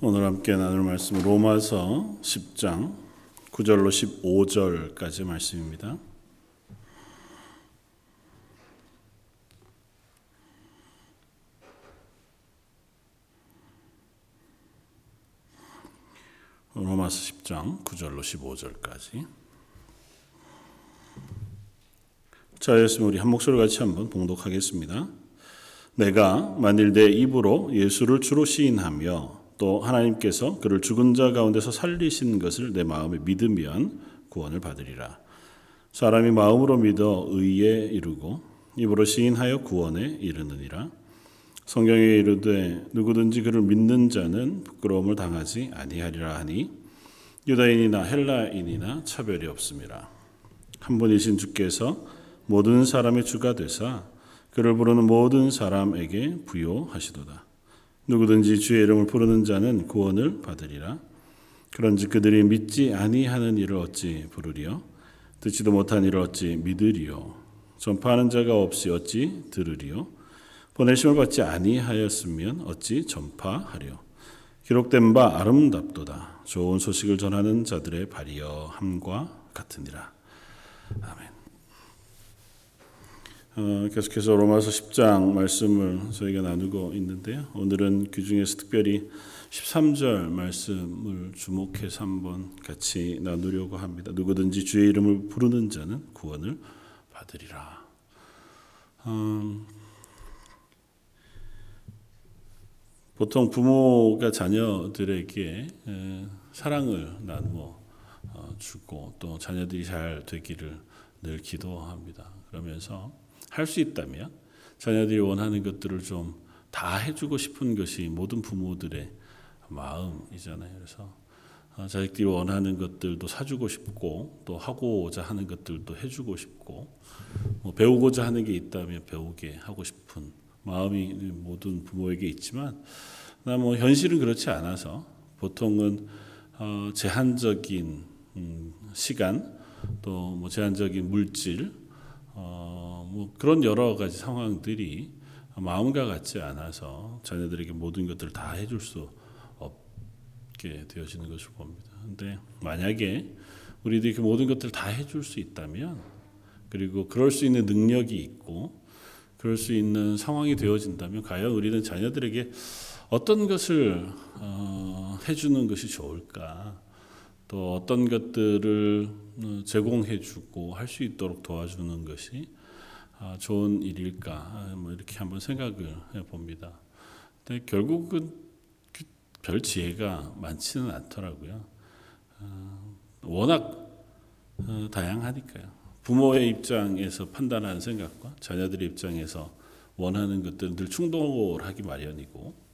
오늘 함께 나눌 말씀은 로마서 10장 9절로 15절까지 말씀입니다. 로마서 10장 9절로 15절까지 자, 였으면 우리 한 목소리 같이 한번 봉독하겠습니다. 내가 만일 내 입으로 예수를 주로 시인하며 또 하나님께서 그를 죽은 자 가운데서 살리신 것을 내 마음에 믿으면 구원을 받으리라. 사람이 마음으로 믿어 의에 이르고 입으로 시인하여 구원에 이르느니라. 성경에 이르되 누구든지 그를 믿는 자는 부끄러움을 당하지 아니하리라 하니 유다인이나 헬라인이나 차별이 없습니다. 한 분이신 주께서 모든 사람의 주가 되사 그를 부르는 모든 사람에게 부요하시도다. 누구든지 주의 이름을 부르는 자는 구원을 받으리라. 그런지 그들이 믿지 아니하는 일을 어찌 부르리요? 듣지도 못한 일을 어찌 믿으리요? 전파하는 자가 없이 어찌 들으리요? 보내심을 받지 아니하였으면 어찌 전파하리요? 기록된 바 아름답도다. 좋은 소식을 전하는 자들의 발이여 함과 같으니라. 아멘. 어, 계속해서 로마서 10장 말씀을 저희가 나누고 있는데요. 오늘은 그 중에서 특별히 13절 말씀을 주목해서 한번 같이 나누려고 합니다. 누구든지 주의 이름을 부르는 자는 구원을 받으리라. 음, 보통 부모가 자녀들에게 사랑을 나누어 어, 주고 또 자녀들이 잘 되기를 늘 기도합니다. 그러면서 할 수 있다면 자녀들이 원하는 것들을 좀 다 해주고 싶은 것이 모든 부모들의 마음이잖아요. 그래서 어, 자식들이 원하는 것들도 사주고 싶고 또 하고자 하는 것들도 해주고 싶고 뭐 배우고자 하는 게 있다면 배우게 하고 싶은 마음이 모든 부모에게 있지만 뭐 현실은 그렇지 않아서 보통은 어, 제한적인 음, 시간 또 뭐 제한적인 물질 어, 뭐 그런 여러 가지 상황들이 마음과 같지 않아서 자녀들에게 모든 것들을 다 해줄 수 없게 되어지는 것을 봅니다. 근데 만약에 우리들이 그 모든 것들을 다 해줄 수 있다면 그리고 그럴 수 있는 능력이 있고 그럴 수 있는 상황이 되어진다면 과연 우리는 자녀들에게 어떤 것을 어, 해주는 것이 좋을까? 또 어떤 것들을 어, 제공해주고 할 수 있도록 도와주는 것이 아, 좋은 일일까 아, 뭐 이렇게 한번 생각을 해봅니다. 근데 결국은 그별 지혜가 많지는 않더라고요. 어, 워낙 어, 다양하니까요. 부모의 입장에서 판단하는 생각과 자녀들의 입장에서 원하는 것들은 늘 충돌하기 마련이고 아,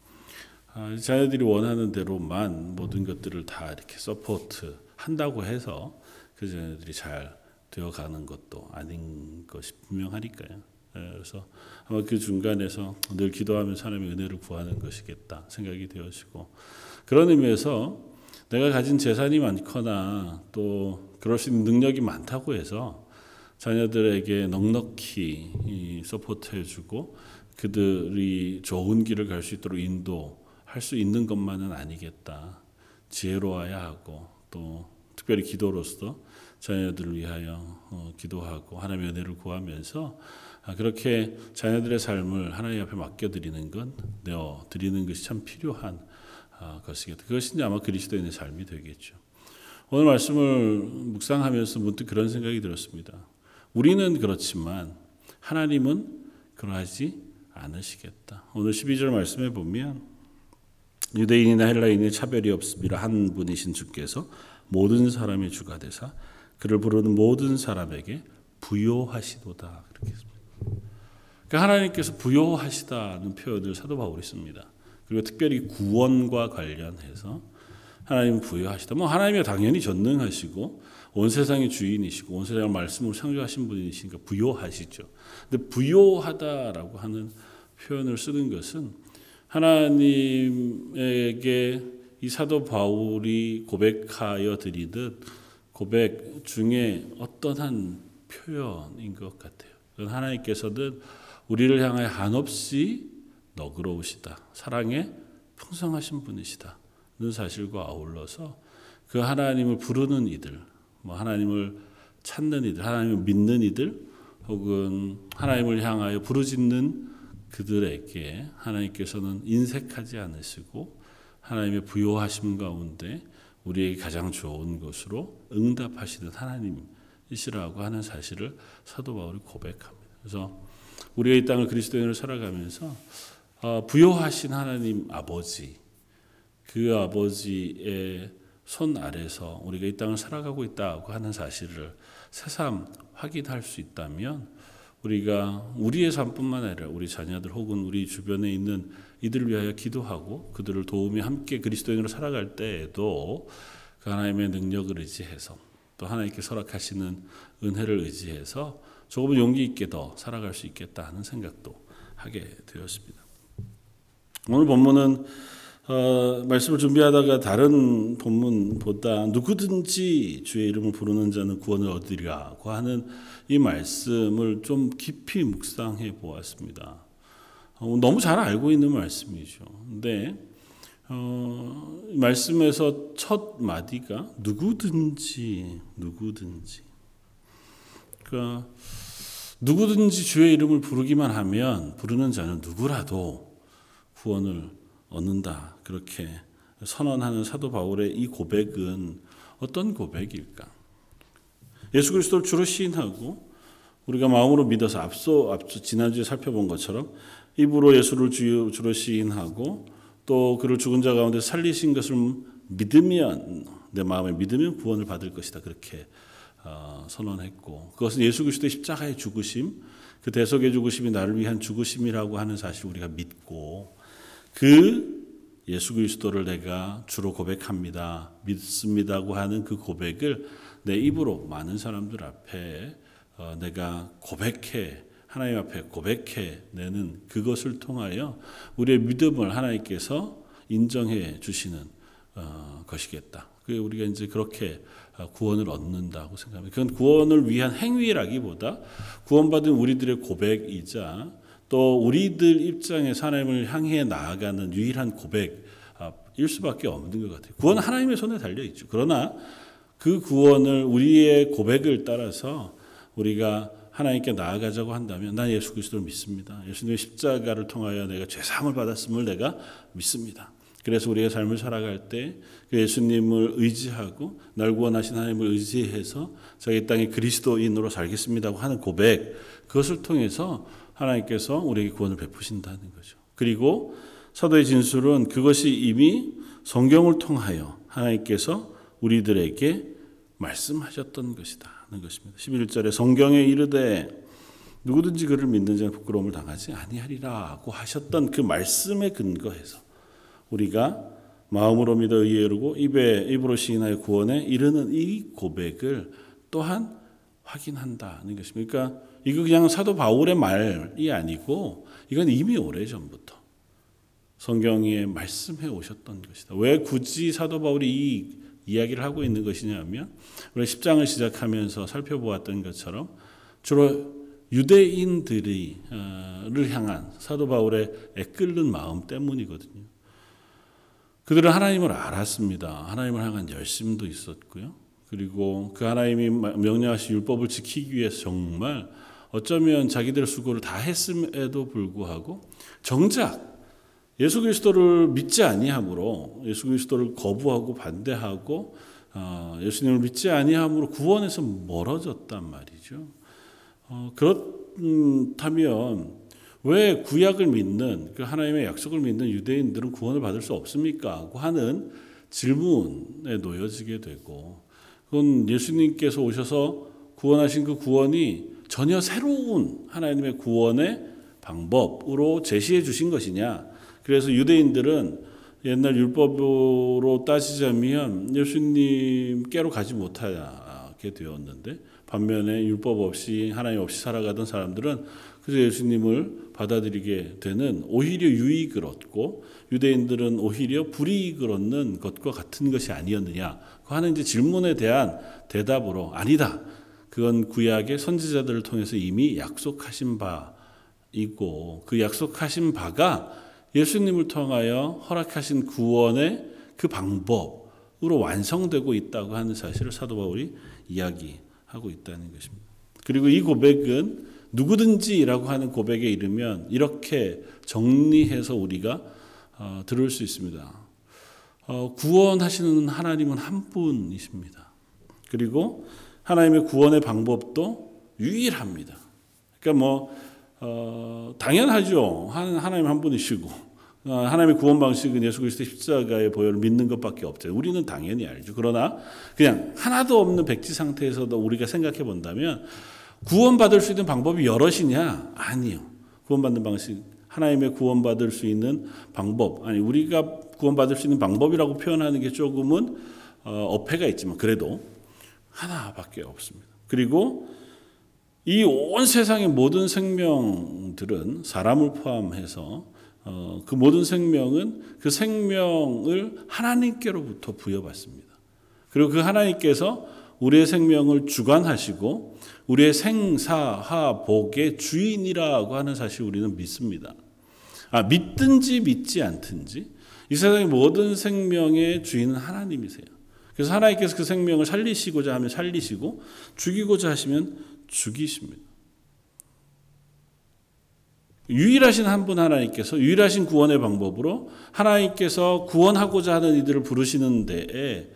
자녀들이 원하는 대로만 모든 것들을 다 이렇게 support 한다고 해서 그 자녀들이 잘 되어가는 것도 아닌 것이 분명하니까요. 예, 그래서 아마 그 중간에서 늘 기도하며 하나님의 은혜를 구하는 것이겠다 생각이 되어지고 그런 의미에서 내가 가진 재산이 많거나 또 그럴 수 있는 능력이 많다고 해서 자녀들에게 넉넉히 서포트해주고 그들이 좋은 길을 갈 수 있도록 인도 할 수 있는 것만은 아니겠다. 지혜로워야 하고 또 특별히 기도로서 자녀들을 위하여 어, 기도하고 하나님의 은혜를 구하면서 아, 그렇게 자녀들의 삶을 하나님 앞에 맡겨드리는 건 내어 드리는 것이 참 필요한 아, 것이겠다. 그것이 아마 그리스도인의 삶이 되겠죠. 오늘 말씀을 묵상하면서 문득 그런 생각이 들었습니다. 우리는 그렇지만 하나님은 그러하지 않으시겠다. 오늘 12절 말씀에 보면 유대인이나 헬라인의 차별이 없습니다. 한 분이신 주께서 모든 사람의 주가 되사 그를 부르는 모든 사람에게 부요하시도다 그렇게 했습니다. 그러니까 하나님께서 부요하시다는 표현을 사도 바울이 씁니다. 그리고 특별히 구원과 관련해서 하나님 부여하시다. 뭐 하나님이 당연히 전능하시고 온 세상의 주인이시고 온 세상을 말씀으로 창조하신 분이시니까 부요하시죠. 근데 부요하다라고 하는 표현을 쓰는 것은 하나님에게 이 사도 바울이 고백하여 드리듯 고백 중에 어떠한 표현인 것 같아요. 하나님께서는 우리를 향하여 한없이 너그러우시다. 사랑에 풍성하신 분이시다. 사실과 아울러서 그 하나님을 부르는 이들, 뭐 하나님을 찾는 이들, 하나님을 믿는 이들, 혹은 하나님을 향하여 부르짖는 그들에게 하나님께서는 인색하지 않으시고 하나님의 부요하심 가운데 우리에게 가장 좋은 것으로 응답하시는 하나님이시라고 하는 사실을 사도 바울이 고백합니다. 그래서 우리가 이 땅을 그리스도인으로 살아가면서 어, 부요하신 하나님 아버지 그 아버지의 손 아래서 우리가 이 땅을 살아가고 있다고 하는 사실을 새삼 확인할 수 있다면 우리가 우리의 삶뿐만 아니라 우리 자녀들 혹은 우리 주변에 있는 이들을 위하여 기도하고 그들을 도우며 함께 그리스도인으로 살아갈 때에도 그 하나님의 능력을 의지해서 또 하나님께 설악하시는 은혜를 의지해서 조금 용기 있게 더 살아갈 수 있겠다 하는 생각도 하게 되었습니다. 오늘 본문은 어, 말씀을 준비하다가 다른 본문보다 누구든지 주의 이름을 부르는 자는 구원을 얻으리라고 하는 이 말씀을 좀 깊이 묵상해 보았습니다. 어, 너무 잘 알고 있는 말씀이죠. 근데 어, 말씀에서 첫 마디가 누구든지 누구든지 그러니까 누구든지 주의 이름을 부르기만 하면 부르는 자는 누구라도 구원을 얻는다. 그렇게 선언하는 사도 바울의 이 고백은 어떤 고백일까? 예수 그리스도를 주로 시인하고 우리가 마음으로 믿어서 앞서 앞서 지난주에 살펴본 것처럼 입으로 예수를 주, 주로 시인하고 또 그를 죽은 자 가운데 살리신 것을 믿으면 내 마음에 믿으면 구원을 받을 것이다 그렇게 어, 선언했고 그것은 예수 그리스도의 십자가의 죽으심 그 대속의 죽으심이 나를 위한 죽으심이라고 하는 사실 우리가 믿고 그 예수 그리스도를 내가 주로 고백합니다. 믿습니다고 하는 그 고백을 내 입으로 많은 사람들 앞에 어, 내가 고백해 하나님 앞에 고백해 내는 그것을 통하여 우리의 믿음을 하나님께서 인정해 주시는 어, 것이겠다. 그 우리가 이제 그렇게 어, 구원을 얻는다고 생각합니다. 그건 구원을 위한 행위라기보다 구원받은 우리들의 고백이자 또 우리들 입장에 하나님을 향해 나아가는 유일한 고백일 수밖에 없는 것 같아요. 구원은 하나님의 손에 달려 있죠. 그러나 그 구원을 우리의 고백을 따라서 우리가 하나님께 나아가자고 한다면 난 예수 그리스도를 믿습니다. 예수님의 십자가를 통하여 내가 죄 사함을 받았음을 내가 믿습니다. 그래서 우리가 삶을 살아갈 때 그 예수님을 의지하고 날 구원하신 하나님을 의지해서 저희 땅의 그리스도인으로 살겠습니다고 하는 고백 그것을 통해서 하나님께서 우리에게 구원을 베푸신다는 거죠. 그리고 사도의 진술은 그것이 이미 성경을 통하여 하나님께서 우리들에게 말씀하셨던 것이다. 는 것입니다. 11절에 성경에 이르되 누구든지 그를 믿는 자는 부끄러움을 당하지 아니하리라고 하셨던 그 말씀에 근거해서 우리가 마음으로 믿어 의에 이르고 입에 입으로 시인하여 구원에 이르는 이 고백을 또한 확인한다는 것입니다. 그러니까 이거 그냥 사도 바울의 말이 아니고 이건 이미 오래 전부터 성경에 말씀해 오셨던 것이다. 왜 굳이 사도 바울이 이 이야기를 하고 있는 것이냐면 우리 10장을 시작하면서 살펴보았던 것처럼 주로 유대인들이 를 향한 사도 바울의 애끓는 마음 때문이거든요. 그들은 하나님을 알았습니다. 하나님을 향한 열심도 있었고요. 그리고 그 하나님이 명령하신 율법을 지키기 위해서 정말 어쩌면 자기들 수고를 다 했음에도 불구하고 정작 예수 그리스도를 믿지 아니함으로 예수 그리스도를 거부하고 반대하고 어, 예수님을 믿지 아니함으로 구원에서 멀어졌단 말이죠. 어, 그렇다면 왜 구약을 믿는 그 하나님의 약속을 믿는 유대인들은 구원을 받을 수 없습니까? 하는 질문에 놓여지게 되고 그건 예수님께서 오셔서 구원하신 그 구원이 전혀 새로운 하나님의 구원의 방법으로 제시해 주신 것이냐? 그래서 유대인들은 옛날 율법으로 따지자면 예수님께로 가지 못하게 되었는데 반면에 율법 없이 하나님 없이 살아가던 사람들은 그래서 예수님을 받아들이게 되는 오히려 유익을 얻고 유대인들은 오히려 불이익을 얻는 것과 같은 것이 아니었느냐 하는 이제 질문에 대한 대답으로 아니다. 그건 구약의 선지자들을 통해서 이미 약속하신 바이고 그 약속하신 바가 예수님을 통하여 허락하신 구원의 그 방법으로 완성되고 있다고 하는 사실을 사도 바울이 이야기하고 있다는 것입니다. 그리고 이 고백은 누구든지라고 하는 고백에 이르면 이렇게 정리해서 우리가 어, 들을 수 있습니다. 어, 구원하시는 하나님은 한 분이십니다. 그리고 하나님의 구원의 방법도 유일합니다. 그러니까 뭐 어, 당연하죠. 하나님 한 분이시고 어, 하나님의 구원 방식은 예수 그리스도의 십자가의 보혈을 믿는 것밖에 없죠. 우리는 당연히 알죠. 그러나 그냥 하나도 없는 백지 상태에서도 우리가 생각해 본다면 구원받을 수 있는 방법이 여럿이냐? 아니요. 구원받는 방식 하나님의 구원받을 수 있는 방법 아니 우리가 구원받을 수 있는 방법이라고 표현하는 게 조금은 어, 어폐가 있지만 그래도 하나밖에 없습니다. 그리고 이 온 세상의 모든 생명들은 사람을 포함해서 어, 그 모든 생명은 그 생명을 하나님께로부터 부여받습니다. 그리고 그 하나님께서 우리의 생명을 주관하시고 우리의 생사하복의 주인이라고 하는 사실 우리는 믿습니다. 아, 믿든지 믿지 않든지 이 세상의 모든 생명의 주인은 하나님이세요. 그래서 하나님께서 그 생명을 살리시고자 하면 살리시고 죽이고자 하시면 죽이십니다. 유일하신 한 분 하나님께서 유일하신 구원의 방법으로 하나님께서 구원하고자 하는 이들을 부르시는 데에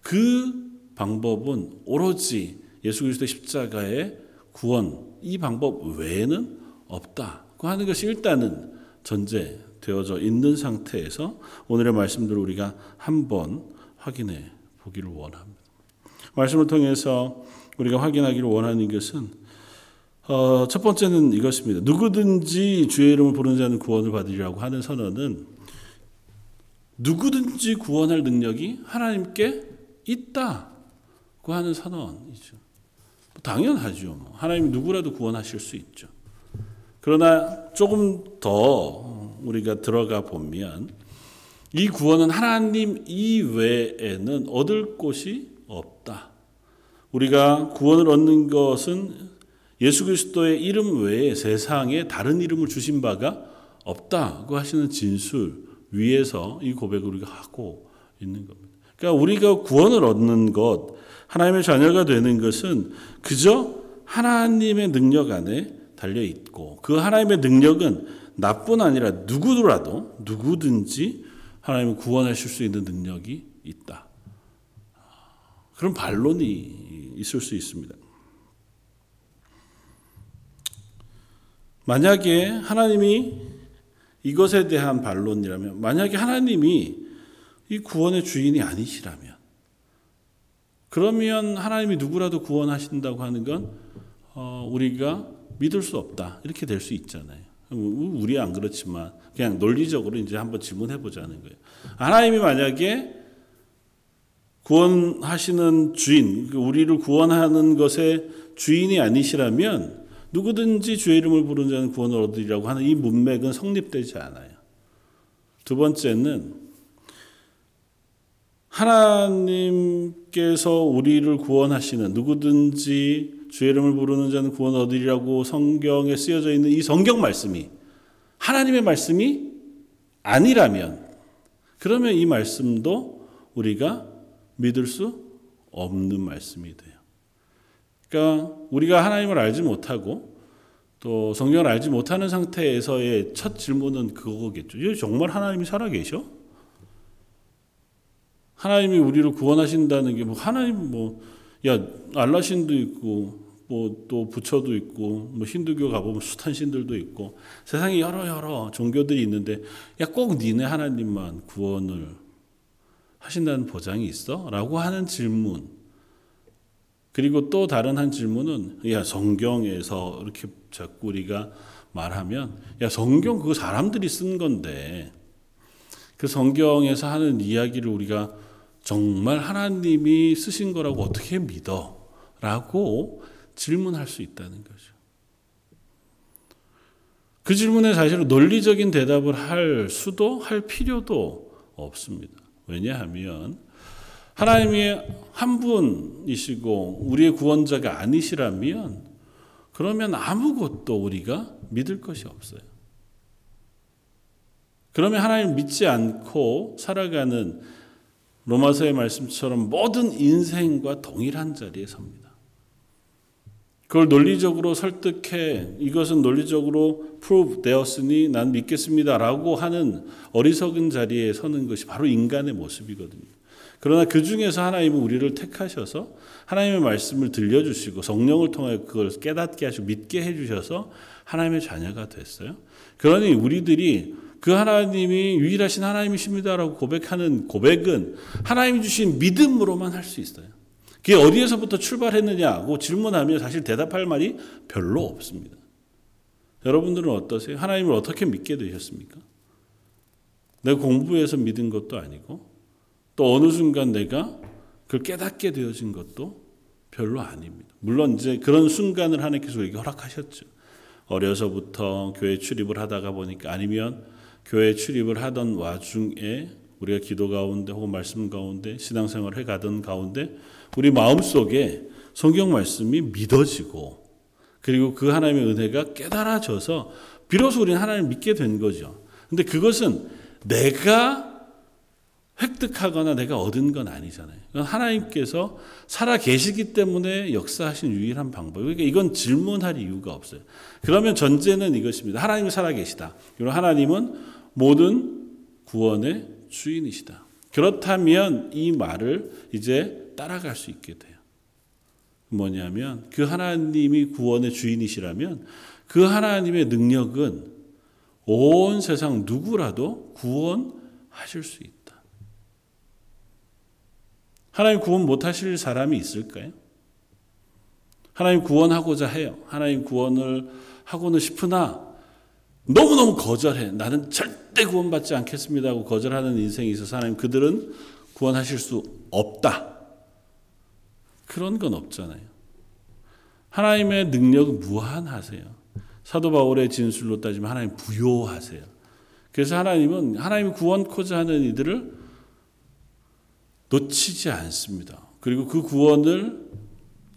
그 방법은 오로지 예수 그리스도 십자가의 구원 이 방법 외에는 없다고 하는 것이 일단은 전제되어져 있는 상태에서 오늘의 말씀들을 우리가 한번 확인해 보기를 원합니다. 말씀을 통해서 우리가 확인하기를 원하는 것은 어, 첫 번째는 이것입니다. 누구든지 주의 이름을 부르는 자는 구원을 받으리라고 하는 선언은 누구든지 구원할 능력이 하나님께 있다고 하는 선언이죠. 당연하죠. 하나님이 누구라도 구원하실 수 있죠. 그러나 조금 더 우리가 들어가 보면 이 구원은 하나님 이외에는 얻을 곳이 없다. 우리가 구원을 얻는 것은 예수 그리스도의 이름 외에 세상에 다른 이름을 주신 바가 없다고 하시는 진술 위에서 이 고백을 우리가 하고 있는 겁니다. 그러니까 우리가 구원을 얻는 것, 하나님의 자녀가 되는 것은 그저 하나님의 능력 안에 달려 있고 그 하나님의 능력은 나뿐 아니라 누구더라도 누구든지 하나님을 구원하실 수 있는 능력이 있다. 그런 반론이 있을 수 있습니다. 만약에 하나님이 이것에 대한 반론이라면, 만약에 하나님이 이 구원의 주인이 아니시라면, 그러면 하나님이 누구라도 구원하신다고 하는 건 어, 우리가 믿을 수 없다 이렇게 될 수 있잖아요. 우리 안 그렇지만 그냥 논리적으로 이제 한번 질문해 보자는 거예요. 하나님이 만약에 구원하시는 주인, 그 우리를 구원하는 것의 주인이 아니시라면 누구든지 주의 이름을 부르는 자는 구원을 얻으리라고 하는 이 문맥은 성립되지 않아요. 두 번째는 하나님께서 우리를 구원하시는 누구든지 주의 이름을 부르는 자는 구원 얻으리라고 성경에 쓰여져 있는 이 성경 말씀이 하나님의 말씀이 아니라면 그러면 이 말씀도 우리가 믿을 수 없는 말씀이 돼요. 그러니까 우리가 하나님을 알지 못하고 또 성경을 알지 못하는 상태에서의 첫 질문은 그거겠죠. 정말 하나님이 살아계셔? 하나님이 우리를 구원하신다는 게 뭐 하나님 뭐 야 알라신도 있고 뭐 또 부처도 있고 뭐 힌두교 가보면 숱한 신들도 있고 세상에 여러 여러 종교들이 있는데 야 꼭 니네 하나님만 구원을 하신다는 보장이 있어? 라고 하는 질문. 그리고 또 다른 한 질문은 야 성경에서 이렇게 자꾸 우리가 말하면 야 성경 그거 사람들이 쓴 건데 그 성경에서 하는 이야기를 우리가 정말 하나님이 쓰신 거라고 어떻게 믿어? 라고 질문할 수 있다는 거죠. 그 질문에 사실은 논리적인 대답을 할 수도 할 필요도 없습니다. 왜냐하면 하나님이 한 분이시고 우리의 구원자가 아니시라면 그러면 아무것도 우리가 믿을 것이 없어요. 그러면 하나님 믿지 않고 살아가는 로마서의 말씀처럼 모든 인생과 동일한 자리에 섭니다. 그걸 논리적으로 설득해 이것은 논리적으로 프로브 되었으니 난 믿겠습니다라고 하는 어리석은 자리에 서는 것이 바로 인간의 모습이거든요. 그러나 그 중에서 하나님은 우리를 택하셔서 하나님의 말씀을 들려주시고 성령을 통해 그걸 깨닫게 하시고 믿게 해주셔서 하나님의 자녀가 됐어요. 그러니 우리들이 그 하나님이 유일하신 하나님이십니다라고 고백하는 고백은 하나님이 주신 믿음으로만 할 수 있어요. 그게 어디에서부터 출발했느냐고 질문하면 사실 대답할 말이 별로 없습니다. 여러분들은 어떠세요? 하나님을 어떻게 믿게 되셨습니까? 내가 공부해서 믿은 것도 아니고 또 어느 순간 내가 그걸 깨닫게 되어진 것도 별로 아닙니다. 물론 이제 그런 순간을 하나님께서 우리에게 허락하셨죠. 어려서부터 교회 출입을 하다가 보니까 아니면 교회 출입을 하던 와중에 우리가 기도 가운데 혹은 말씀 가운데 신앙생활을 해 가던 가운데 우리 마음속에 성경 말씀이 믿어지고 그리고 그 하나님의 은혜가 깨달아져서 비로소 우리는 하나님을 믿게 된 거죠. 근데 그것은 내가 획득하거나 내가 얻은 건 아니잖아요. 하나님께서 살아 계시기 때문에 역사하신 유일한 방법. 그러니까 이건 질문할 이유가 없어요. 그러면 전제는 이것입니다. 하나님이 살아 계시다. 그리고 하나님은 모든 구원의 주인이시다. 그렇다면 이 말을 이제 따라갈 수 있게 돼요. 뭐냐면 그 하나님이 구원의 주인이시라면 그 하나님의 능력은 온 세상 누구라도 구원하실 수 있다. 하나님 구원 못하실 사람이 있을까요? 하나님 구원하고자 해요. 하나님 구원을 하고는 싶으나 너무너무 거절해. 나는 절대 구원받지 않겠습니다 하고 거절하는 인생이 있어서 하나님 그들은 구원하실 수 없다. 그런 건 없잖아요. 하나님의 능력은 무한하세요. 사도 바울의 진술로 따지면 하나님 부요하세요. 그래서 하나님은 하나님이 구원코자 하는 이들을 놓치지 않습니다. 그리고 그 구원을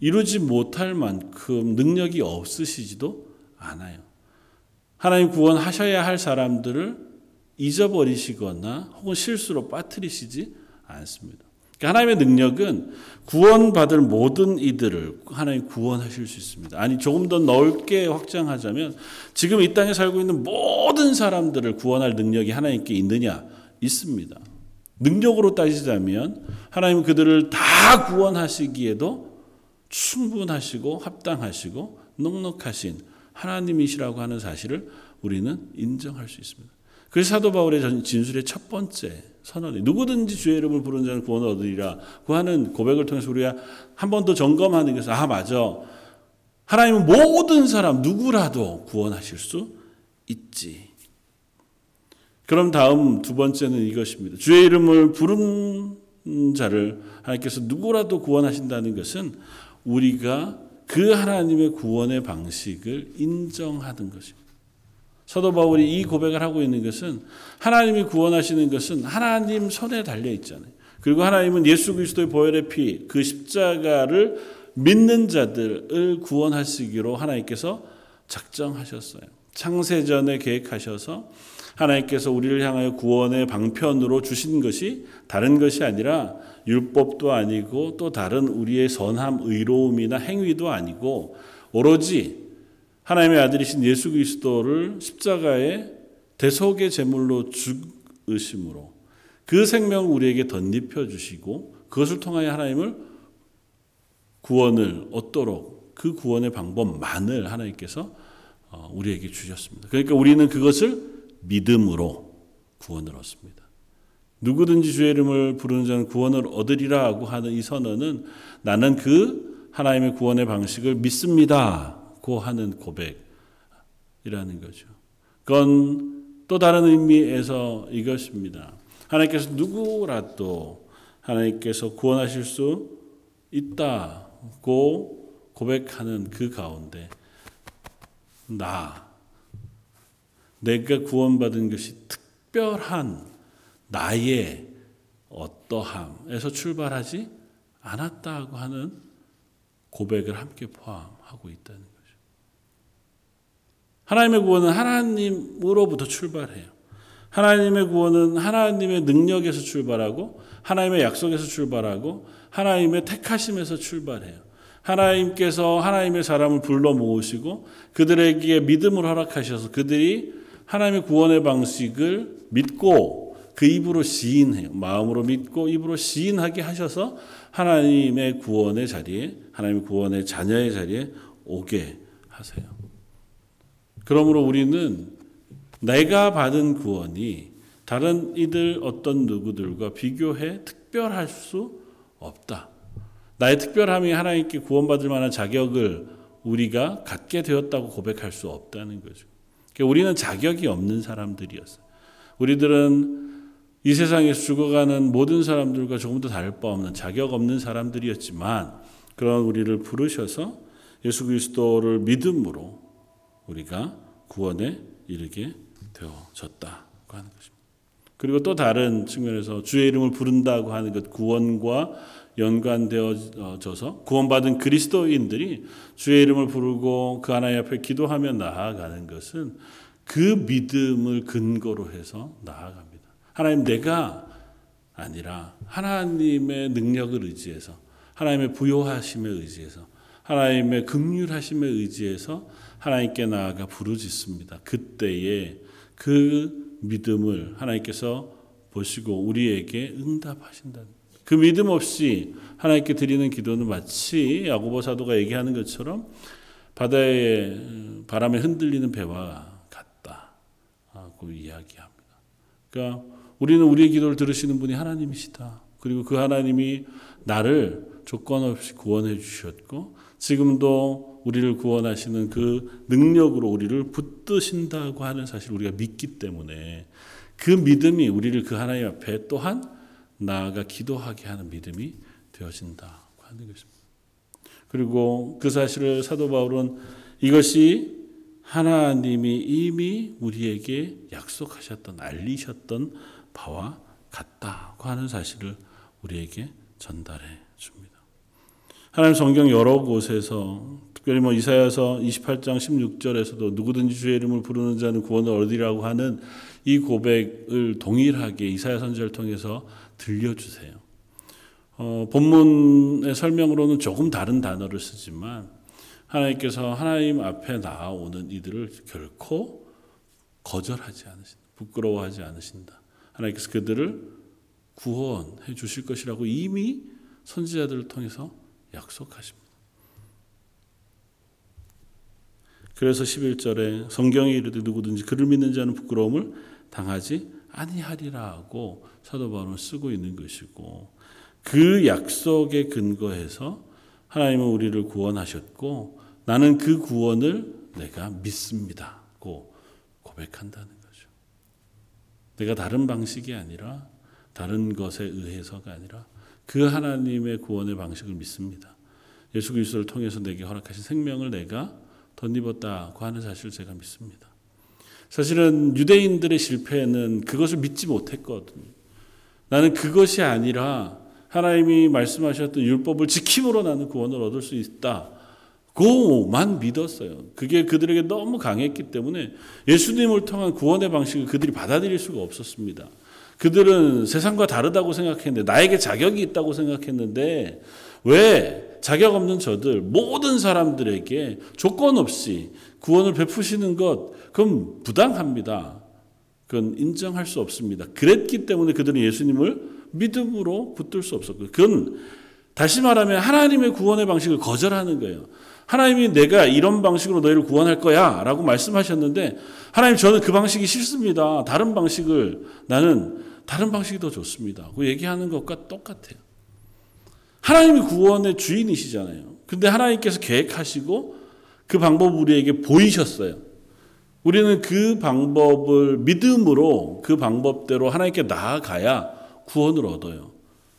이루지 못할 만큼 능력이 없으시지도 않아요. 하나님 구원하셔야 할 사람들을 잊어버리시거나 혹은 실수로 빠뜨리시지 않습니다. 그러니까 하나님의 능력은 구원받을 모든 이들을 하나님 구원하실 수 있습니다. 아니 조금 더 넓게 확장하자면 지금 이 땅에 살고 있는 모든 사람들을 구원할 능력이 하나님께 있느냐? 있습니다. 능력으로 따지자면 하나님은 그들을 다 구원하시기에도 충분하시고 합당하시고 넉넉하신 하나님이시라고 하는 사실을 우리는 인정할 수 있습니다. 그래서 사도 바울의 진술의 첫 번째 선언이 누구든지 주의 이름을 부르는 자는 구원을 얻으리라 그 하는 고백을 통해서 우리가 한 번 더 점검하는 것은 아 맞아 하나님은 모든 사람 누구라도 구원하실 수 있지. 그럼 다음 두 번째는 이것입니다. 주의 이름을 부른 자를 하나님께서 누구라도 구원하신다는 것은 우리가 그 하나님의 구원의 방식을 인정하는 것입니다. 사도 바울이 이 고백을 하고 있는 것은 하나님이 구원하시는 것은 하나님 손에 달려 있잖아요. 그리고 하나님은 예수 그리스도의 보혈의 피, 그 십자가를 믿는 자들을 구원하시기로 하나님께서 작정하셨어요. 창세전에 계획하셔서 하나님께서 우리를 향하여 구원의 방편으로 주신 것이 다른 것이 아니라 율법도 아니고 또 다른 우리의 선함, 의로움이나 행위도 아니고 오로지 하나님의 아들이신 예수 그리스도를 십자가에 대속의 제물로 죽으심으로 그 생명을 우리에게 덧입혀 주시고 그것을 통하여 하나님을 구원을 얻도록 그 구원의 방법만을 하나님께서 어, 우리에게 주셨습니다. 그러니까 우리는 그것을 믿음으로 구원을 얻습니다. 누구든지 주의 이름을 부르는 자는 구원을 얻으리라고 하는 이 선언은 나는 그 하나님의 구원의 방식을 믿습니다 고 하는 고백이라는 거죠. 그건 또 다른 의미에서 이것입니다. 하나님께서 누구라도 하나님께서 구원하실 수 있다고 고백하는 그 가운데 나 내가 구원받은 것이 특별한 나의 어떠함에서 출발하지 않았다고 하는 고백을 함께 포함하고 있다는 거죠. 하나님의 구원은 하나님으로부터 출발해요. 하나님의 구원은 하나님의 능력에서 출발하고 하나님의 약속에서 출발하고 하나님의 택하심에서 출발해요. 하나님께서 하나님의 사람을 불러 모으시고 그들에게 믿음을 허락하셔서 그들이 하나님의 구원의 방식을 믿고 그 입으로 시인해요. 마음으로 믿고 입으로 시인하게 하셔서 하나님의 구원의 자리에 하나님의 구원의 자녀의 자리에 오게 하세요. 그러므로 우리는 내가 받은 구원이 다른 이들 어떤 누구들과 비교해 특별할 수 없다. 나의 특별함이 하나님께 구원받을 만한 자격을 우리가 갖게 되었다고 고백할 수 없다는 거죠. 그러니까 우리는 자격이 없는 사람들이었어요. 우리들은 이 세상에서 죽어가는 모든 사람들과 조금도 다를 바 없는 자격 없는 사람들이었지만 그런 우리를 부르셔서 예수 그리스도를 믿음으로 우리가 구원에 이르게 되어졌다고 하는 것입니다. 그리고 또 다른 측면에서 주의 이름을 부른다고 하는 것 구원과 연관되어져서 구원받은 그리스도인들이 주의 이름을 부르고 그 하나님 앞에 기도하며 나아가는 것은 그 믿음을 근거로 해서 나아갑니다. 하나님 내가 아니라 하나님의 능력을 의지해서 하나님의 부요하심에 의지해서 하나님의 극률하심에 의지해서 하나님께 나아가 부르짖습니다. 그때에 그 믿음을 하나님께서 보시고 우리에게 응답하신다는 그 믿음 없이 하나님께 드리는 기도는 마치 야고보 사도가 얘기하는 것처럼 바다에 바람에 흔들리는 배와 같다고 이야기합니다. 그러니까 우리는 우리의 기도를 들으시는 분이 하나님이시다. 그리고 그 하나님이 나를 조건 없이 구원해 주셨고 지금도 우리를 구원하시는 그 능력으로 우리를 붙드신다고 하는 사실 우리가 믿기 때문에 그 믿음이 우리를 그 하나님 앞에 또한 나아가 기도하게 하는 믿음이 되어진다고 하는 것입니다. 그리고 그 사실을 사도 바울은 이것이 하나님이 이미 우리에게 약속하셨던 알리셨던 바와 같다고 하는 사실을 우리에게 전달해 줍니다. 하나님 성경 여러 곳에서 특별히 뭐 이사야서 28장 16절에서도 누구든지 주의 이름을 부르는 자는 구원을 얻으리라고 하는 이 고백을 동일하게 이사야 선지를 통해서 들려주세요. 어, 본문의 설명으로는 조금 다른 단어를 쓰지만 하나님께서 하나님 앞에 나아오는 이들을 결코 거절하지 않으신다. 부끄러워하지 않으신다. 하나님께서 그들을 구원해 주실 것이라고 이미 선지자들을 통해서 약속하십니다. 그래서 11절에 성경에 이르되 누구든지 그를 믿는 자는 부끄러움을 당하지 아니하리라고 사도 바울은 쓰고 있는 것이고 그 약속에 근거해서 하나님은 우리를 구원하셨고 나는 그 구원을 내가 믿습니다고 고백한다는 거죠. 내가 다른 방식이 아니라 다른 것에 의해서가 아니라 그 하나님의 구원의 방식을 믿습니다. 예수 그리스도를 통해서 내게 허락하신 생명을 내가 덧입었다고 하는 사실을 제가 믿습니다. 사실은 유대인들의 실패는 그것을 믿지 못했거든요. 나는 그것이 아니라 하나님이 말씀하셨던 율법을 지킴으로 나는 구원을 얻을 수 있다. 고만 믿었어요. 그게 그들에게 너무 강했기 때문에 예수님을 통한 구원의 방식을 그들이 받아들일 수가 없었습니다. 그들은 세상과 다르다고 생각했는데 나에게 자격이 있다고 생각했는데 왜 자격 없는 저들 모든 사람들에게 조건 없이 구원을 베푸시는 것 그건 부당합니다. 그건 인정할 수 없습니다. 그랬기 때문에 그들은 예수님을 믿음으로 붙들 수 없었고 그건 다시 말하면 하나님의 구원의 방식을 거절하는 거예요. 하나님이 내가 이런 방식으로 너희를 구원할 거야 라고 말씀하셨는데 하나님 저는 그 방식이 싫습니다. 다른 방식을 나는 다른 방식이 더 좋습니다. 그 얘기하는 것과 똑같아요. 하나님이 구원의 주인이시잖아요. 근데 하나님께서 계획하시고 그 방법 우리에게 보이셨어요. 우리는 그 방법을 믿음으로 그 방법대로 하나님께 나아가야 구원을 얻어요.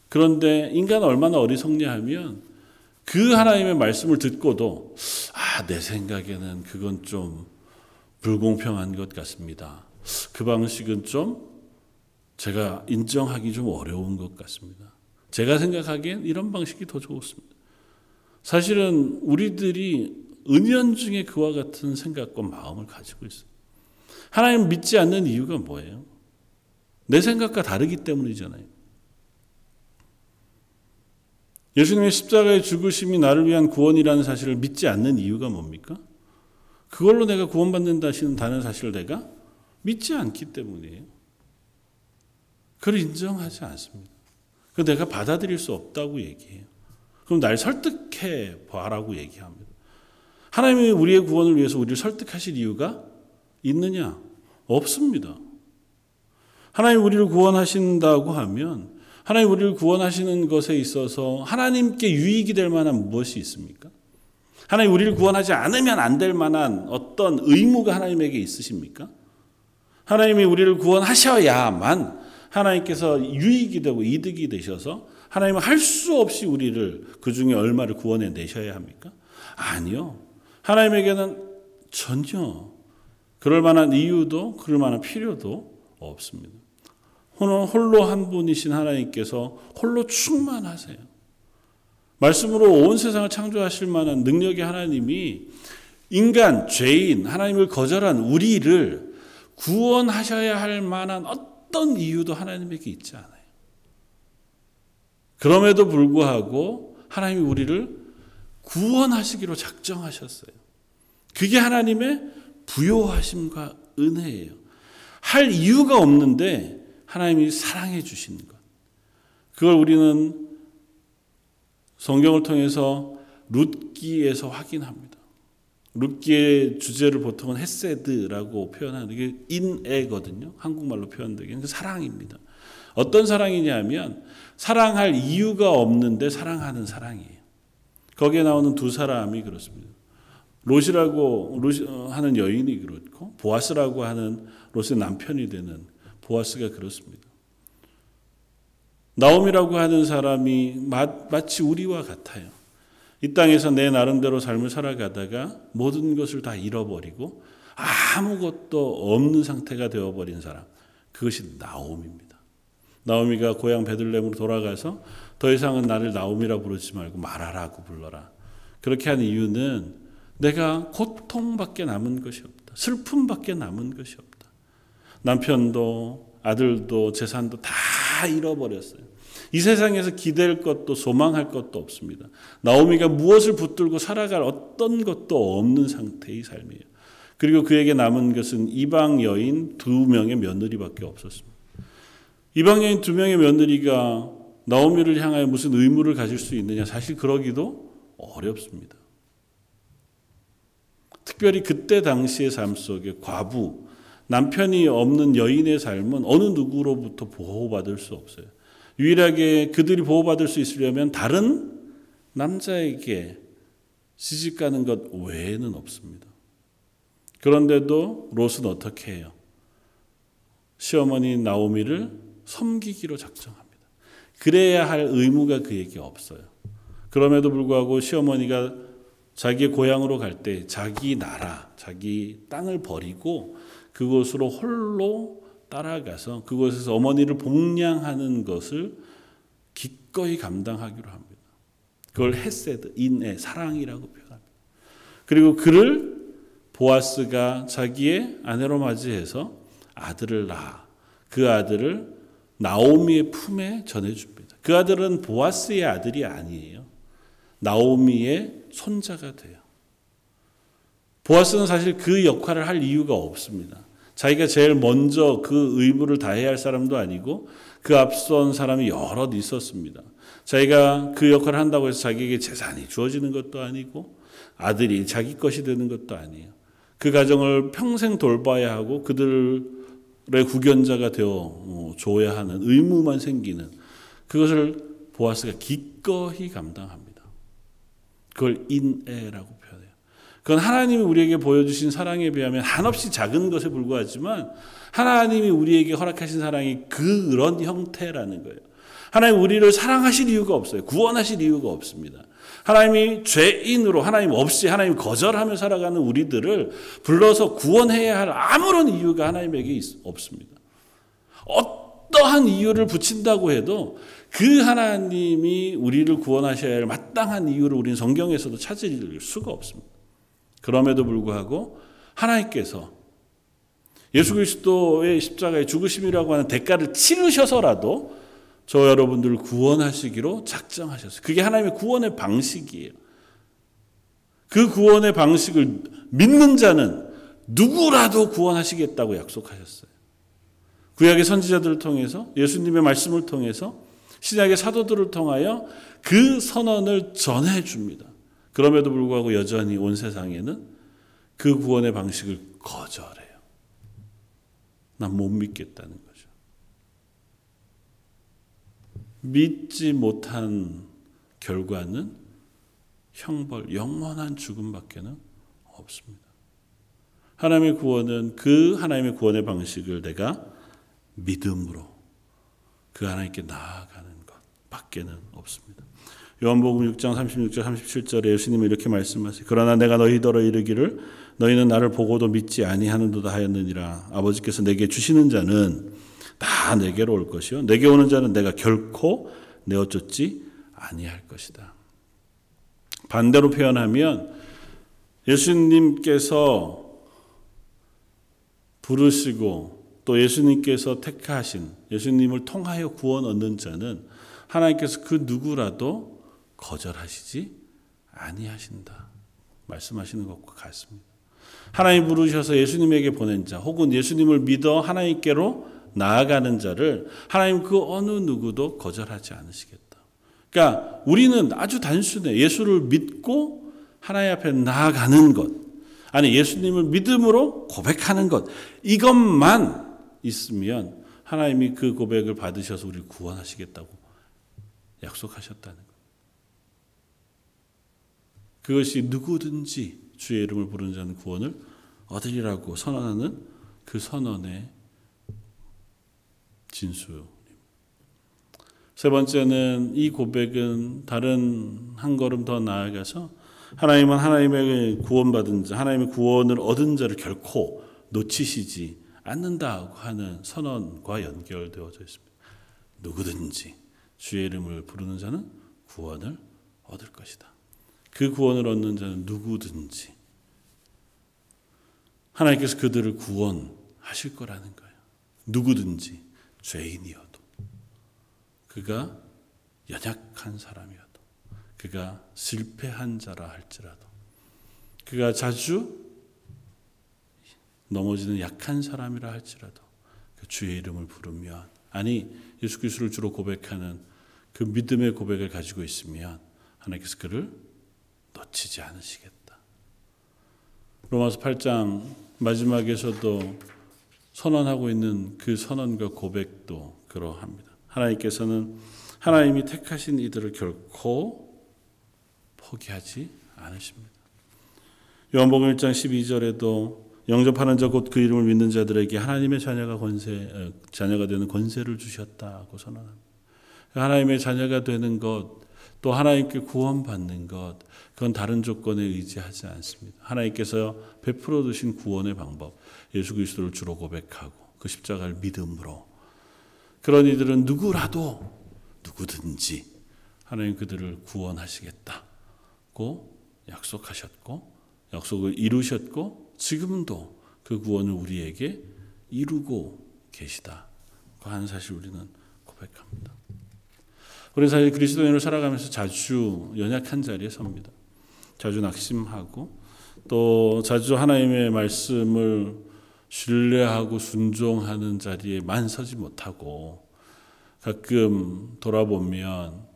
그런데 인간은 얼마나 어리석냐하면 그 하나님의 말씀을 듣고도 아, 내 생각에는 그건 좀 불공평한 것 같습니다. 그 방식은 좀 제가 인정하기 좀 어려운 것 같습니다. 제가 생각하기엔 이런 방식이 더 좋습니다. 사실은 우리들이 은연중에 그와 같은 생각과 마음을 가지고 있어요. 하나님 믿지 않는 이유가 뭐예요? 내 생각과 다르기 때문이잖아요. 예수님의 십자가의 죽으심이 나를 위한 구원이라는 사실을 믿지 않는 이유가 뭡니까? 그걸로 내가 구원받는다 하시는 다른 사실을 내가 믿지 않기 때문이에요. 그걸 인정하지 않습니다. 그 내가 받아들일 수 없다고 얘기해요. 그럼 날 설득해 봐라고 얘기합니다. 하나님이 우리의 구원을 위해서 우리를 설득하실 이유가 있느냐? 없습니다. 하나님 우리를 구원하신다고 하면 하나님 우리를 구원하시는 것에 있어서 하나님께 유익이 될 만한 무엇이 있습니까? 하나님 우리를 구원하지 않으면 안 될 만한 어떤 의무가 하나님에게 있으십니까? 하나님이 우리를 구원하셔야만 하나님께서 유익이 되고 이득이 되셔서 하나님은 할 수 없이 우리를 그 중에 얼마를 구원해 내셔야 합니까? 아니요. 하나님에게는 전혀 그럴 만한 이유도 그럴 만한 필요도 없습니다. 홀로 한 분이신 하나님께서 홀로 충만하세요. 말씀으로 온 세상을 창조하실 만한 능력의 하나님이 인간, 죄인, 하나님을 거절한 우리를 구원하셔야 할 만한 어떤 이유도 하나님에게 있지 않아요. 그럼에도 불구하고 하나님이 우리를 구원하시기로 작정하셨어요. 그게 하나님의 부요하심과 은혜예요. 할 이유가 없는데 하나님이 사랑해 주시는 것. 그걸 우리는 성경을 통해서 룻기에서 확인합니다. 룻기의 주제를 보통은 헤세드라고 표현하는 게 인애거든요. 한국말로 표현되기는 그 사랑입니다. 어떤 사랑이냐면 사랑할 이유가 없는데 사랑하는 사랑이에요. 거기에 나오는 두 사람이 그렇습니다. 롯이라고 롯 어, 하는 여인이 그렇고 보아스라고 하는 롯의 남편이 되는 보아스가 그렇습니다. 나옴이라고 하는 사람이 마치 우리와 같아요. 이 땅에서 내 나름대로 삶을 살아가다가 모든 것을 다 잃어버리고 아무것도 없는 상태가 되어버린 사람. 그것이 나옴입니다. 나오미가 고향 베들렘으로 돌아가서 더 이상은 나를 나옴이라 부르지 말고 말하라고 불러라. 그렇게 한 이유는 내가 고통밖에 남은 것이 없다. 슬픔밖에 남은 것이 없다. 남편도 아들도 재산도 다 잃어버렸어요. 이 세상에서 기댈 것도 소망할 것도 없습니다. 나오미가 무엇을 붙들고 살아갈 어떤 것도 없는 상태의 삶이에요. 그리고 그에게 남은 것은 이방 여인 두 명의 며느리밖에 없었습니다. 이방 여인 두 명의 며느리가 나오미를 향하여 무슨 의무를 가질 수 있느냐? 사실 그러기도 어렵습니다. 특별히 그때 당시의 삶 속에 과부, 남편이 없는 여인의 삶은 어느 누구로부터 보호받을 수 없어요. 유일하게 그들이 보호받을 수 있으려면 다른 남자에게 시집 가는 것 외에는 없습니다. 그런데도 롯은 어떻게 해요? 시어머니 나오미를 섬기기로 작정합니다. 그래야 할 의무가 그에게 없어요. 그럼에도 불구하고 시어머니가 자기의 고향으로 갈 때 자기 나라, 자기 땅을 버리고 그곳으로 홀로 따라가서 그곳에서 어머니를 복량하는 것을 기꺼이 감당하기로 합니다. 그걸 헤세드, 인애, 사랑이라고 표현합니다. 그리고 그를 보아스가 자기의 아내로 맞이해서 아들을 낳아 그 아들을 나오미의 품에 전해줍니다. 그 아들은 보아스의 아들이 아니에요. 나오미의 손자가 돼요. 보아스는 사실 그 역할을 할 이유가 없습니다. 자기가 제일 먼저 그 의무를 다해야 할 사람도 아니고 그 앞선 사람이 여럿 있었습니다. 자기가 그 역할을 한다고 해서 자기에게 재산이 주어지는 것도 아니고 아들이 자기 것이 되는 것도 아니에요. 그 가정을 평생 돌봐야 하고 그들의 구견자가 되어 어, 줘야 하는 의무만 생기는 그것을 보아스가 기꺼이 감당합니다. 그걸 인애라고 그건 하나님이 우리에게 보여주신 사랑에 비하면 한없이 작은 것에 불과하지만 하나님이 우리에게 허락하신 사랑이 그런 형태라는 거예요. 하나님 우리를 사랑하실 이유가 없어요. 구원하실 이유가 없습니다. 하나님이 죄인으로 하나님 없이 하나님 거절하며 살아가는 우리들을 불러서 구원해야 할 아무런 이유가 하나님에게 없습니다. 어 떠한 이유를 붙인다고 해도 그 하나님이 우리를 구원하셔야 할 마땅한 이유를 우리는 성경에서도 찾을 수가 없습니다. 그럼에도 불구하고 하나님께서 예수 그리스도의 십자가의 죽으심이라고 하는 대가를 치르셔서라도 저 여러분들을 구원하시기로 작정하셨어요. 그게 하나님의 구원의 방식이에요. 그 구원의 방식을 믿는 자는 누구라도 구원하시겠다고 약속하셨어요. 구약의 선지자들을 통해서 예수님의 말씀을 통해서 신약의 사도들을 통하여 그 선언을 전해 줍니다. 그럼에도 불구하고 여전히 온 세상에는 그 구원의 방식을 거절해요. 난 못 믿겠다는 거죠. 믿지 못한 결과는 형벌, 영원한 죽음밖에는 없습니다. 하나님의 구원은 그 하나님의 구원의 방식을 내가 믿음으로 그 하나님께 나아가는 것 밖에는 없습니다. 요한복음 6장 36절 37절에 예수님이 이렇게 말씀하세요. 그러나 내가 너희더러 이르기를 너희는 나를 보고도 믿지 아니하는도다 하였느니라. 아버지께서 내게 주시는 자는 다 내게로 올 것이요 내게 오는 자는 내가 결코 내어 쫓지 아니할 것이다. 반대로 표현하면 예수님께서 부르시고 또 예수님께서 택하신 예수님을 통하여 구원 얻는 자는 하나님께서 그 누구라도 거절하시지 아니하신다. 말씀하시는 것과 같습니다. 하나님 부르셔서 예수님에게 보낸 자 혹은 예수님을 믿어 하나님께로 나아가는 자를 하나님 그 어느 누구도 거절하지 않으시겠다. 그러니까 우리는 아주 단순해. 예수를 믿고 하나님 앞에 나아가는 것. 아니 예수님을 믿음으로 고백하는 것. 이것만 있으면 하나님이 그 고백을 받으셔서 우리를 구원하시겠다고 약속하셨다는 것. 그것이 누구든지 주의 이름을 부르는 자는 구원을 얻으리라고 선언하는 그 선언의 진수. 세 번째는 이 고백은 다른 한 걸음 더 나아가서 하나님은 하나님의 구원받은 자, 하나님의 구원을 얻은 자를 결코 놓치시지 않는다고 하는 선언과 연결되어져 있습니다. 누구든지 주의 이름을 부르는 자는 구원을 얻을 것이다. 그 구원을 얻는 자는 누구든지 하나님께서 그들을 구원하실 거라는 거예요. 누구든지 죄인이어도 그가 연약한 사람이어도 그가 실패한 자라 할지라도 그가 자주 넘어지는 약한 사람이라 할지라도 그 주의 이름을 부르면 아니 예수 그리스도를 주로 고백하는 그 믿음의 고백을 가지고 있으면 하나님께서 그를 놓치지 않으시겠다. 로마서 8장 마지막에서도 선언하고 있는 그 선언과 고백도 그러합니다. 하나님께서는 하나님이 택하신 이들을 결코 포기하지 않으십니다. 요한복음 1장 12절에도 영접하는 자 곧 그 이름을 믿는 자들에게 하나님의 자녀가 권세 어, 자녀가 되는 권세를 주셨다고 선언합니다. 하나님의 자녀가 되는 것, 또 하나님께 구원받는 것, 그건 다른 조건에 의지하지 않습니다. 하나님께서 베풀어 두신 구원의 방법, 예수 그리스도를 주로 고백하고 그 십자가를 믿음으로 그런 이들은 누구라도 누구든지 하나님 그들을 구원하시겠다고 약속하셨고 약속을 이루셨고 지금도 그 구원을 우리에게 이루고 계시다. 그한 사실 우리는 고백합니다. 우리는 사실 그리스도인으로 살아가면서 자주 연약한 자리에 섭니다. 자주 낙심하고 또 자주 하나님의 말씀을 신뢰하고 순종하는 자리에만 서지 못하고 가끔 돌아보면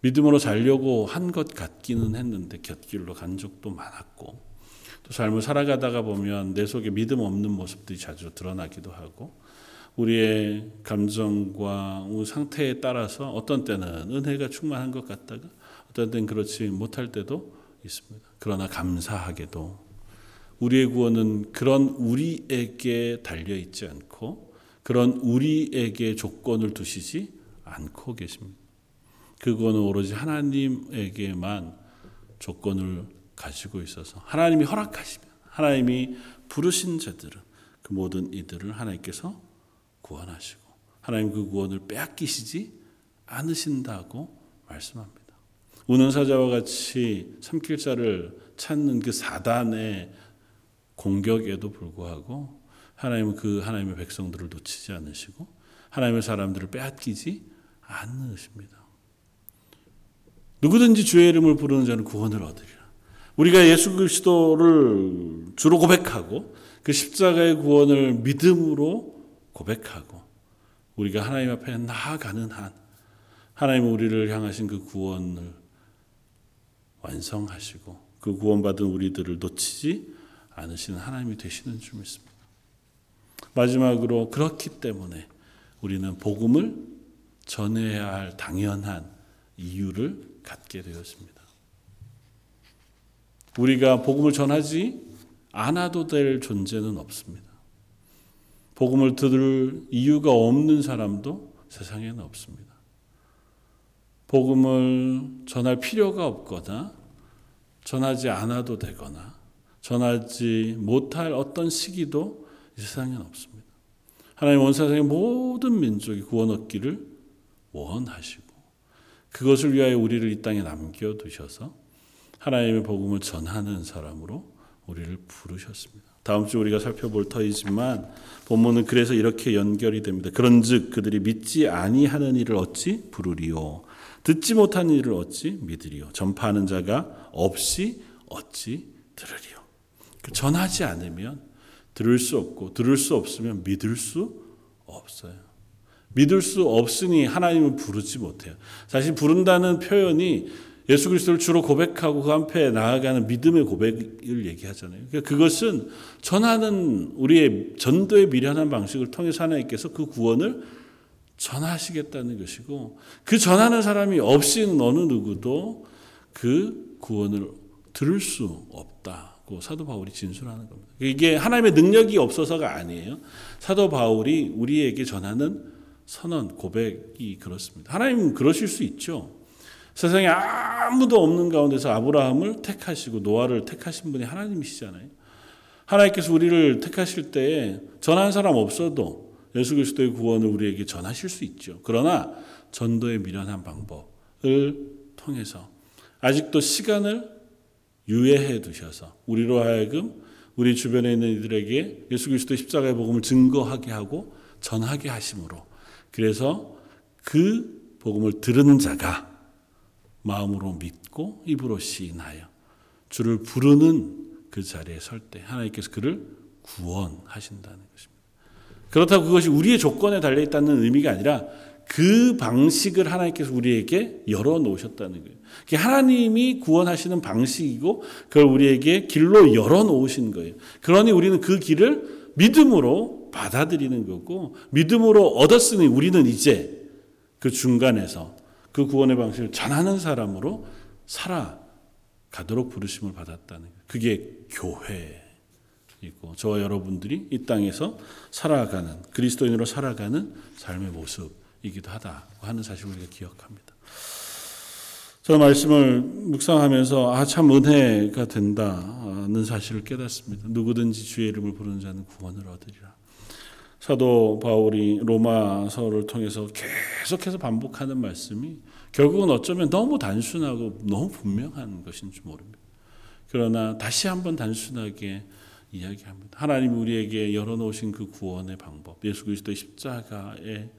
믿음으로 살려고 한 것 같기는 했는데 곁길로 간 적도 많았고 또 삶을 살아가다가 보면 내 속에 믿음 없는 모습들이 자주 드러나기도 하고 우리의 감정과 상태에 따라서 어떤 때는 은혜가 충만한 것 같다가 어떤 때는 그렇지 못할 때도 있습니다. 그러나 감사하게도 우리의 구원은 그런 우리에게 달려 있지 않고 그런 우리에게 조건을 두시지 않고 계십니다. 그 구원은 오로지 하나님에게만 조건을 가지고 있어서 하나님이 허락하시면 하나님이 부르신 자들은 그 모든 이들을 하나님께서 구원하시고 하나님 그 구원을 빼앗기시지 않으신다고 말씀합니다. 우는 사자와 같이 삼킬자를 찾는 그 사단의 공격에도 불구하고 하나님은 그 하나님의 백성들을 놓치지 않으시고 하나님의 사람들을 빼앗기지 않으십니다. 누구든지 주의 이름을 부르는 자는 구원을 얻으리라. 우리가 예수 그리스도를 주로 고백하고 그 십자가의 구원을 믿음으로 고백하고 우리가 하나님 앞에 나아가는 한 하나님은 우리를 향하신 그 구원을 완성하시고 그 구원받은 우리들을 놓치지 않으시는 하나님이 되시는 줄 믿습니다. 마지막으로 그렇기 때문에 우리는 복음을 전해야 할 당연한 이유를 갖게 되었습니다. 우리가 복음을 전하지 않아도 될 존재는 없습니다. 복음을 들을 이유가 없는 사람도 세상에는 없습니다. 복음을 전할 필요가 없거나 전하지 않아도 되거나 전하지 못할 어떤 시기도 이 세상에는 없습니다. 하나님 온 세상의 모든 민족이 구원 얻기를 원하시고 그것을 위하여 우리를 이 땅에 남겨 두셔서 하나님의 복음을 전하는 사람으로 우리를 부르셨습니다. 다음 주 우리가 살펴볼 터이지만 본문은 그래서 이렇게 연결이 됩니다. 그런즉 그들이 믿지 아니하는 일을 어찌 부르리요 듣지 못하는 일을 어찌 믿으리요 전파하는 자가 없이 어찌 들으리요 그 전하지 않으면 들을 수 없고 들을 수 없으면 믿을 수 없어요. 믿을 수 없으니 하나님을 부르지 못해요. 사실 부른다는 표현이 예수 그리스도를 주로 고백하고 그 앞에 나아가는 믿음의 고백을 얘기하잖아요. 그러니까 그것은 전하는 우리의 전도의 미련한 방식을 통해서 하나님께서 그 구원을 전하시겠다는 것이고 그 전하는 사람이 없이는 어느 누구도 그 구원을 들을 수 없다고 사도 바울이 진술하는 겁니다. 이게 하나님의 능력이 없어서가 아니에요. 사도 바울이 우리에게 전하는 선언, 고백이 그렇습니다. 하나님은 그러실 수 있죠. 세상에 아무도 없는 가운데서 아브라함을 택하시고 노아를 택하신 분이 하나님이시잖아요. 하나님께서 우리를 택하실 때에 전한 사람 없어도 예수 그리스도의 구원을 우리에게 전하실 수 있죠. 그러나 전도의 미련한 방법을 통해서 아직도 시간을 유예해 두셔서 우리로 하여금 우리 주변에 있는 이들에게 예수 그리스도의 십자가의 복음을 증거하게 하고 전하게 하심으로 그래서 그 복음을 들은 자가 마음으로 믿고 입으로 시인하여 주를 부르는 그 자리에 설 때 하나님께서 그를 구원하신다는 것입니다. 그렇다고 그것이 우리의 조건에 달려 있다는 의미가 아니라 그 방식을 하나님께서 우리에게 열어 놓으셨다는 거예요. 하나님이 구원하시는 방식이고 그걸 우리에게 길로 열어 놓으신 거예요. 그러니 우리는 그 길을 믿음으로 받아들이는 거고 믿음으로 얻었으니 우리는 이제 그 중간에서 그 구원의 방식을 전하는 사람으로 살아가도록 부르심을 받았다는 거예요. 그게 교회이고 저와 여러분들이 이 땅에서 살아가는 그리스도인으로 살아가는 삶의 모습이기도 하다고 하는 사실을 우리가 기억합니다. 저 말씀을 묵상하면서 아 참 은혜가 된다는 사실을 깨닫습니다. 누구든지 주의 이름을 부르는 자는 구원을 얻으리라. 사도 바울이 로마서를 통해서 계속해서 반복하는 말씀이 결국은 어쩌면 너무 단순하고 너무 분명한 것인지 모릅니다. 그러나 다시 한번 단순하게 이야기합니다. 하나님 우리에게 열어놓으신 그 구원의 방법, 예수 그리스도의 십자가의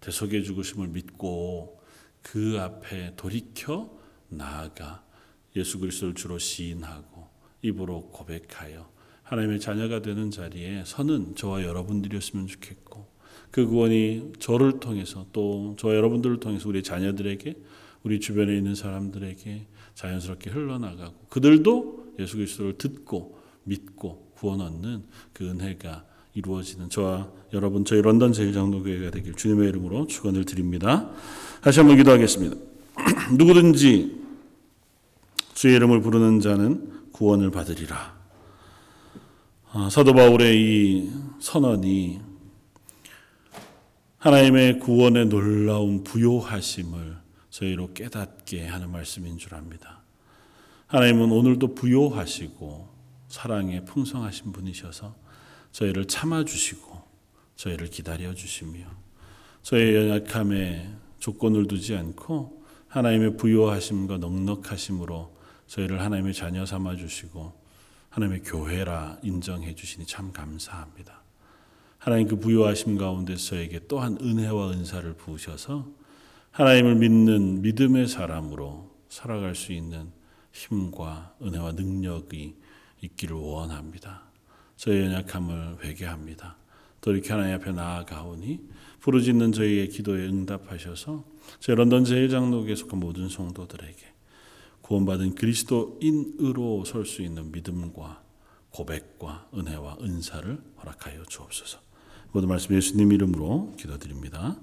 대속의 죽으심을 믿고 그 앞에 돌이켜 나아가 예수 그리스도를 주로 시인하고 입으로 고백하여 하나님의 자녀가 되는 자리에 서는 저와 여러분들이었으면 좋겠고 그 구원이 저를 통해서 또 저와 여러분들을 통해서 우리 자녀들에게 우리 주변에 있는 사람들에게 자연스럽게 흘러나가고 그들도 예수 그리스도를 듣고 믿고 구원 얻는 그 은혜가 이루어지는 저와 여러분 저희 런던 제일장로교회가 되길 주님의 이름으로 축원을 드립니다. 다시 한번 기도하겠습니다. 누구든지 주의 이름을 부르는 자는 구원을 받으리라. 아, 사도 바울의 이 선언이 하나님의 구원의 놀라운 부요하심을 저희로 깨닫게 하는 말씀인 줄 압니다. 하나님은 오늘도 부요하시고 사랑에 풍성하신 분이셔서 저희를 참아주시고 저희를 기다려주시며 저희의 연약함에 조건을 두지 않고 하나님의 부요하심과 넉넉하심으로 저희를 하나님의 자녀 삼아 주시고 하나님의 교회라 인정해 주시니 참 감사합니다. 하나님 그 부요하심 가운데 저에게 또한 은혜와 은사를 부으셔서 하나님을 믿는 믿음의 사람으로 살아갈 수 있는 힘과 은혜와 능력이 있기를 원합니다. 저의 연약함을 회개합니다. 돌이켜 하나님 앞에 나아가오니 부르짖는 저희의 기도에 응답하셔서 제 런던 제일장로교에 속한 모든 성도들에게 구원받은 그리스도인으로 설 수 있는 믿음과 고백과 은혜와 은사를 허락하여 주옵소서. 모든 말씀 예수님 이름으로 기도드립니다.